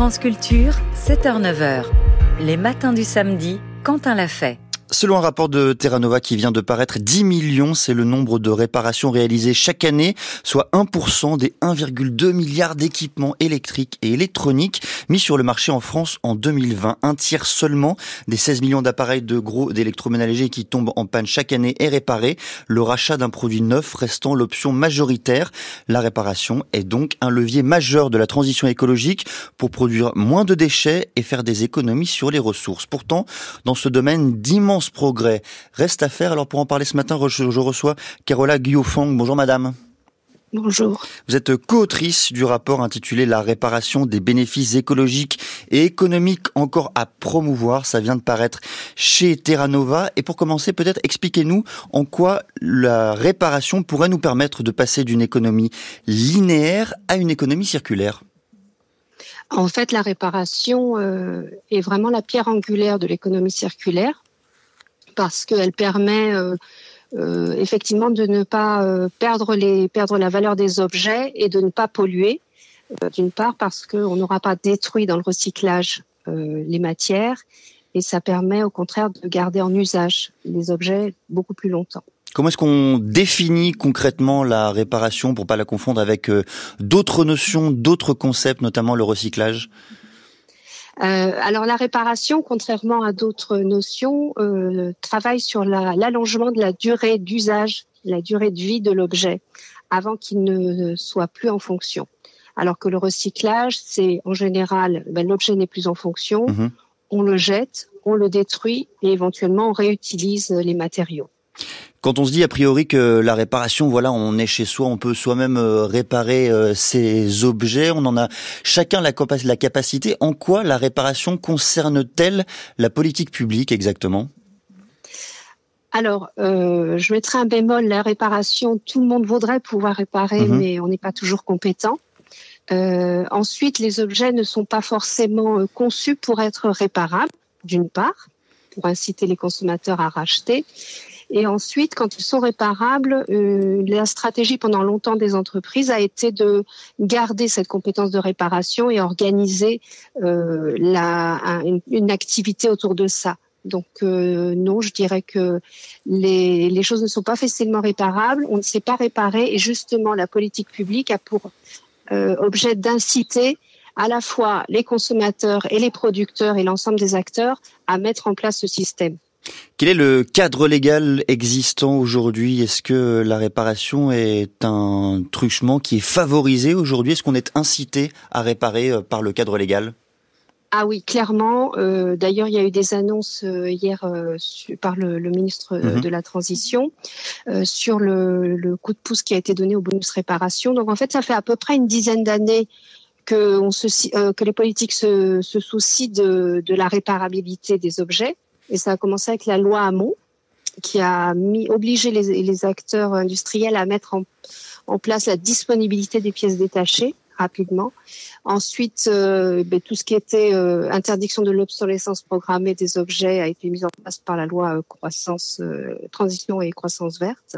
France Culture, 7h-9h. Les matins du samedi, Quentin l'a fait. Selon un rapport de Terra Nova qui vient de paraître, 10 millions, c'est le nombre de réparations réalisées chaque année, soit 1% des 1,2 milliards d'équipements électriques et électroniques mis sur le marché en France en 2020. Un tiers seulement des 16 millions d'appareils de gros d'électroménagers qui tombent en panne chaque année est réparé. Le rachat d'un produit neuf restant l'option majoritaire. La réparation est donc un levier majeur de la transition écologique pour produire moins de déchets et faire des économies sur les ressources. Pourtant, dans ce domaine d'immenses progrès reste à faire. Alors pour en parler ce matin, je reçois Carola Guillaufang. Bonjour madame. Bonjour. Vous êtes co-autrice du rapport intitulé La réparation des bénéfices écologiques et économiques encore à promouvoir. Ça vient de paraître chez Terra Nova. Et pour commencer, peut-être expliquez-nous en quoi la réparation pourrait nous permettre de passer d'une économie linéaire à une économie circulaire. En fait, la réparation euh, est vraiment la pierre angulaire de l'économie circulaire parce qu'elle permet euh, euh, effectivement de ne pas euh, perdre, la valeur des objets et de ne pas polluer. D'une part parce qu'on n'aura pas détruit dans le recyclage les matières et ça permet au contraire de garder en usage les objets beaucoup plus longtemps. Comment est-ce qu'on définit concrètement la réparation pour pas la confondre avec d'autres notions, d'autres concepts, notamment le recyclage? Alors la réparation, contrairement à d'autres notions, euh, travaille sur l'allongement de la durée d'usage, la durée de vie de l'objet, avant qu'il ne soit plus en fonction. Alors que le recyclage, c'est en général, ben, l'objet n'est plus en fonction, mhm. on le jette, on le détruit et éventuellement on réutilise les matériaux. Quand on se dit a priori que la réparation, voilà, on est chez soi, on peut soi-même euh, réparer euh, ses objets, on en a chacun la, la capacité. En quoi la réparation concerne-t-elle la politique publique exactement? Alors, euh, je mettrai un bémol, la réparation, tout le monde voudrait pouvoir réparer, mhm. mais on n'est pas toujours compétent. ensuite, les objets ne sont pas forcément conçus pour être réparables, d'une part, pour inciter les consommateurs à racheter. Et ensuite, quand ils sont réparables, euh, la stratégie pendant longtemps des entreprises a été de garder cette compétence de réparation et organiser euh, la, une, activité autour de ça. Donc euh, non, je dirais que les, les, choses ne sont pas facilement réparables, on ne sait pas réparer et justement la politique publique a pour euh, objet d'inciter à la fois les consommateurs et les producteurs et l'ensemble des acteurs à mettre en place ce système. Quel est le cadre légal existant aujourd'hui? Est-ce que la réparation est un truchement qui est favorisé aujourd'hui? Est-ce qu'on est incité à réparer euh, par le cadre légal? Ah oui, clairement. Euh, d'ailleurs, il y a eu des annonces euh, hier par le, ministre mhm. de la Transition sur le, coup de pouce qui a été donné au bonus réparation. Donc en fait, ça fait à peu près une dizaine d'années que, que les politiques se, soucient de, de la réparabilité des objets. Et ça a commencé avec la loi Hamon, qui a mis, obligé les, acteurs industriels à mettre en, place la disponibilité des pièces détachées rapidement. Ensuite, euh, ben, tout ce qui était euh, interdiction de l'obsolescence programmée des objets a été mis en place par la loi euh, croissance, transition et croissance verte.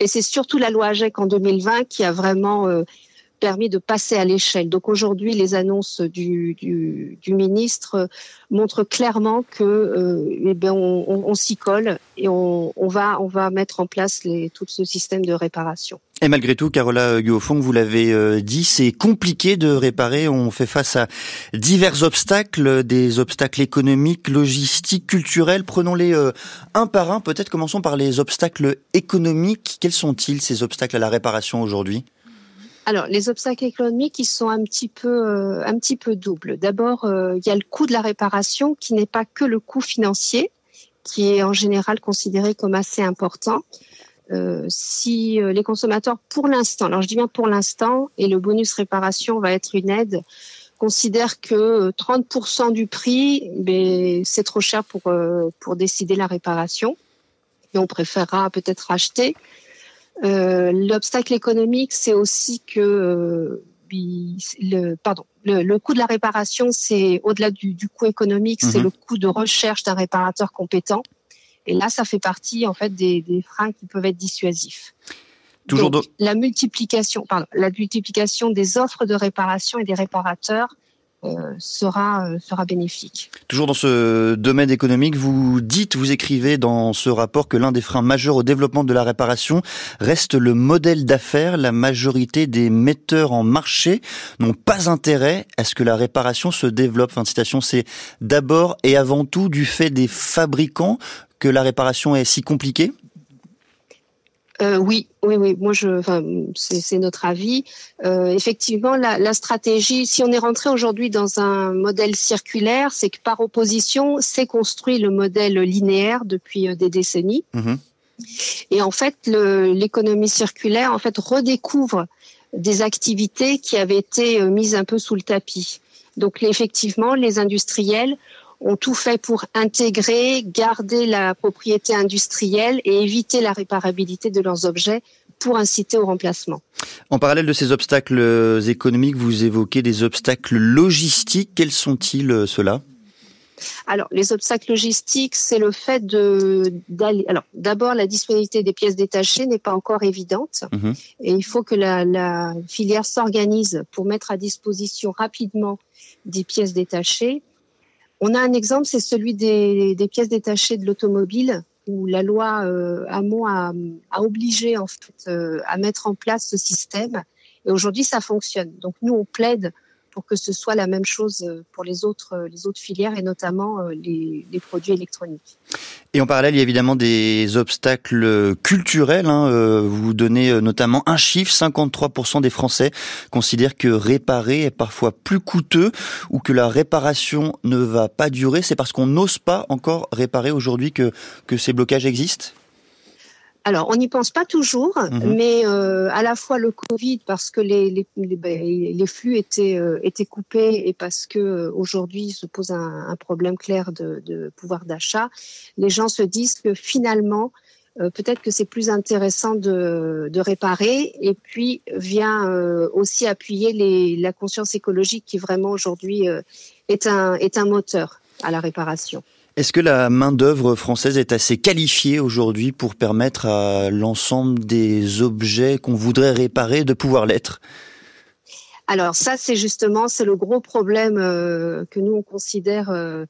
Et c'est surtout la loi AGEC en 2020 qui a vraiment permis de passer à l'échelle. Donc aujourd'hui, les annonces du, ministre montrent clairement que euh, eh bien, on, s'y colle et on, va, mettre en place tout ce système de réparation. Et malgré tout, Carola Guillaufond, vous l'avez euh, dit, c'est compliqué de réparer. On fait face à divers obstacles, des obstacles économiques, logistiques, culturels. Prenons-les euh, un par un. Peut-être commençons par les obstacles économiques. Quels sont-ils, ces obstacles à la réparation aujourd'hui? Alors, les obstacles économiques, ils sont un petit peu, euh, un petit peu doubles. D'abord, euh, il y a le coût de la réparation qui n'est pas que le coût financier, qui est en général considéré comme assez important. Euh, si les consommateurs, pour l'instant, alors je dis bien pour l'instant, et le bonus réparation va être une aide, considèrent que 30% du prix, ben, c'est trop cher pour, pour décider la réparation. Et on préférera peut-être acheter euh, l'obstacle économique, c'est aussi que euh, le, pardon, le, coût de la réparation, c'est au-delà du, coût économique, c'est mhm. le coût de recherche d'un réparateur compétent. Et là, ça fait partie en fait des, freins qui peuvent être dissuasifs. Toujours la multiplication, pardon, la multiplication des offres de réparation et des réparateurs sera, sera bénéfique. Toujours dans ce domaine économique, vous dites, vous écrivez dans ce rapport que l'un des freins majeurs au développement de la réparation reste le modèle d'affaires. La majorité des metteurs en marché n'ont pas intérêt à ce que la réparation se développe. Fin de citation, c'est d'abord et avant tout du fait des fabricants que la réparation est si compliquée euh, oui, oui, oui. Moi, je, enfin, c'est notre avis. Euh, effectivement, la, la, stratégie, si on est rentré aujourd'hui dans un modèle circulaire, c'est que par opposition, c'est construit le modèle linéaire depuis euh, des décennies. Mmh Et en fait, l'économie circulaire, en fait, redécouvre des activités qui avaient été euh, mises un peu sous le tapis. Donc, effectivement, les industriels ont tout fait pour intégrer, garder la propriété industrielle et éviter la réparabilité de leurs objets pour inciter au remplacement. En parallèle de ces obstacles économiques, vous évoquez des obstacles logistiques. Quels sont-ils euh, ceux-là? Alors, les obstacles logistiques, c'est le fait de d'aller. Alors, d'abord, la disponibilité des pièces détachées n'est pas encore évidente, mhm. et il faut que la, la filière s'organise pour mettre à disposition rapidement des pièces détachées. On a un exemple, c'est celui des, pièces détachées de l'automobile, où la loi euh, Hamon a, obligé en fait euh, à mettre en place ce système. Et aujourd'hui, ça fonctionne. Donc nous, on plaide pour que ce soit la même chose euh, pour les autres, euh, les autres filières et notamment euh, les, produits électroniques. Et en parallèle, il y a évidemment des obstacles culturels. Hein. Vous donnez notamment un chiffre, 53% des Français considèrent que réparer est parfois plus coûteux ou que la réparation ne va pas durer. C'est parce qu'on n'ose pas encore réparer aujourd'hui que ces blocages existent? Alors, on n'y pense pas toujours, mhm. mais euh, à la fois le Covid, parce que les, les, les, ben, flux étaient, euh, étaient coupés et parce que euh, aujourd'hui se pose un, un problème clair de, de pouvoir d'achat, les gens se disent que finalement, peut-être que c'est plus intéressant de, de, réparer et puis vient aussi appuyer les, la conscience écologique qui vraiment aujourd'hui est, un, est un moteur à la réparation. Est-ce que la main-d'œuvre française est assez qualifiée aujourd'hui pour permettre à l'ensemble des objets qu'on voudrait réparer de pouvoir l'être? Alors ça, c'est justement c'est le gros problème euh, que nous on considère euh,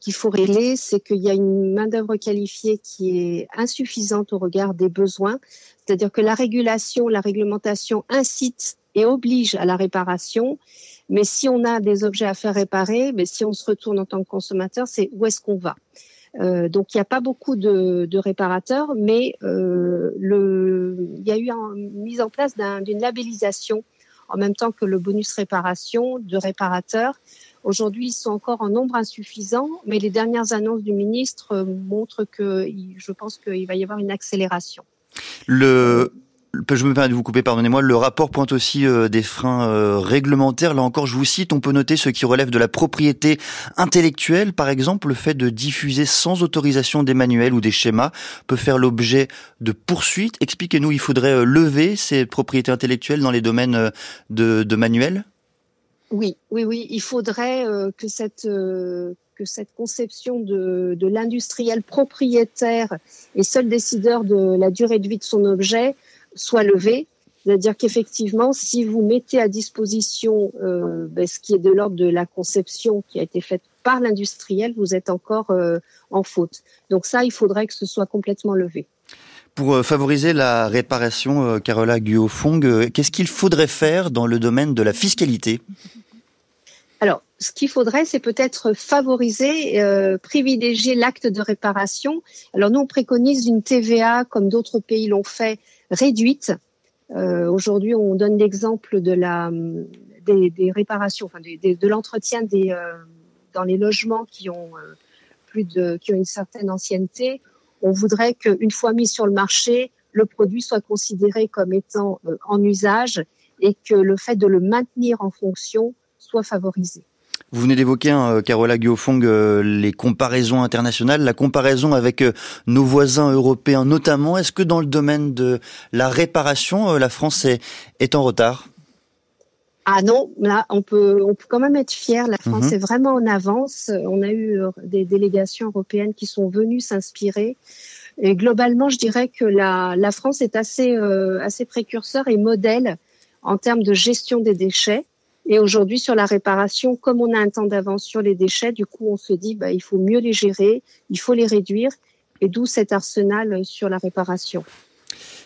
qu'il faut régler, c'est qu'il y a une main d'œuvre qualifiée qui est insuffisante au regard des besoins. C'est-à-dire que la régulation, la réglementation incite et oblige à la réparation, mais si on a des objets à faire réparer, mais si on se retourne en tant que consommateur, c'est où est-ce qu'on va? Euh, donc il n'y a pas beaucoup de, de réparateurs, mais euh, le, il y a eu une mise en place d'une labellisation en même temps que le bonus réparation de réparateurs. Aujourd'hui, ils sont encore en nombre insuffisant, mais les dernières annonces du ministre montrent que je pense qu'il va y avoir une accélération. Le, je me permets de vous couper, pardonnez-moi. Le rapport pointe aussi euh, des freins euh, réglementaires. Là encore, je vous cite, on peut noter ce qui relève de la propriété intellectuelle. Par exemple, le fait de diffuser sans autorisation des manuels ou des schémas peut faire l'objet de poursuites. Expliquez-nous, il faudrait euh, lever ces propriétés intellectuelles dans les domaines de, manuels? Oui, oui, oui. Il faudrait que cette que cette conception de, de l'industriel propriétaire et seul décideur de la durée de vie de son objet soit levé. C'est-à-dire qu'effectivement, si vous mettez à disposition euh, ben, ce qui est de l'ordre de la conception qui a été faite par l'industriel, vous êtes encore euh, en faute. Donc ça, il faudrait que ce soit complètement levé. Pour euh, favoriser la réparation, Carola Guofong, qu'est-ce qu'il faudrait faire dans le domaine de la fiscalité? Alors, ce qu'il faudrait, c'est peut-être favoriser, privilégier l'acte de réparation. Alors, nous, on préconise une TVA, comme d'autres pays l'ont fait, réduite. Euh, Aujourd'hui, on donne l'exemple de la des, réparations, enfin de l'entretien des euh, dans les logements qui ont euh, plus de qui ont une certaine ancienneté. On voudrait qu'une fois mis sur le marché, le produit soit considéré comme étant en usage et que le fait de le maintenir en fonction soit favorisé. Vous venez d'évoquer, hein, Carola Guiofong, euh, les comparaisons internationales, la comparaison avec euh, nos voisins européens notamment. Est-ce que dans le domaine de la réparation, euh, la France est, est en retard? Ah non, là on peut on peut quand même être fier. La France mhm. est vraiment en avance. On a eu des délégations européennes qui sont venues s'inspirer. Et globalement, je dirais que la, la France est assez assez précurseur et modèle en termes de gestion des déchets. Et aujourd'hui, sur la réparation, comme on a un temps d'avance sur les déchets, du coup, on se dit, bah, il faut mieux les gérer, il faut les réduire, et d'où cet arsenal sur la réparation.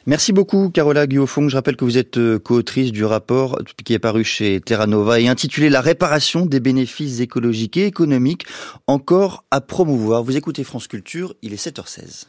Merci beaucoup, Carola Guillaufong. Je rappelle que vous êtes euh, co-autrice du rapport qui est paru chez Terra Nova et intitulé La réparation des bénéfices écologiques et économiques encore à promouvoir. Vous écoutez France Culture, il est 7h16.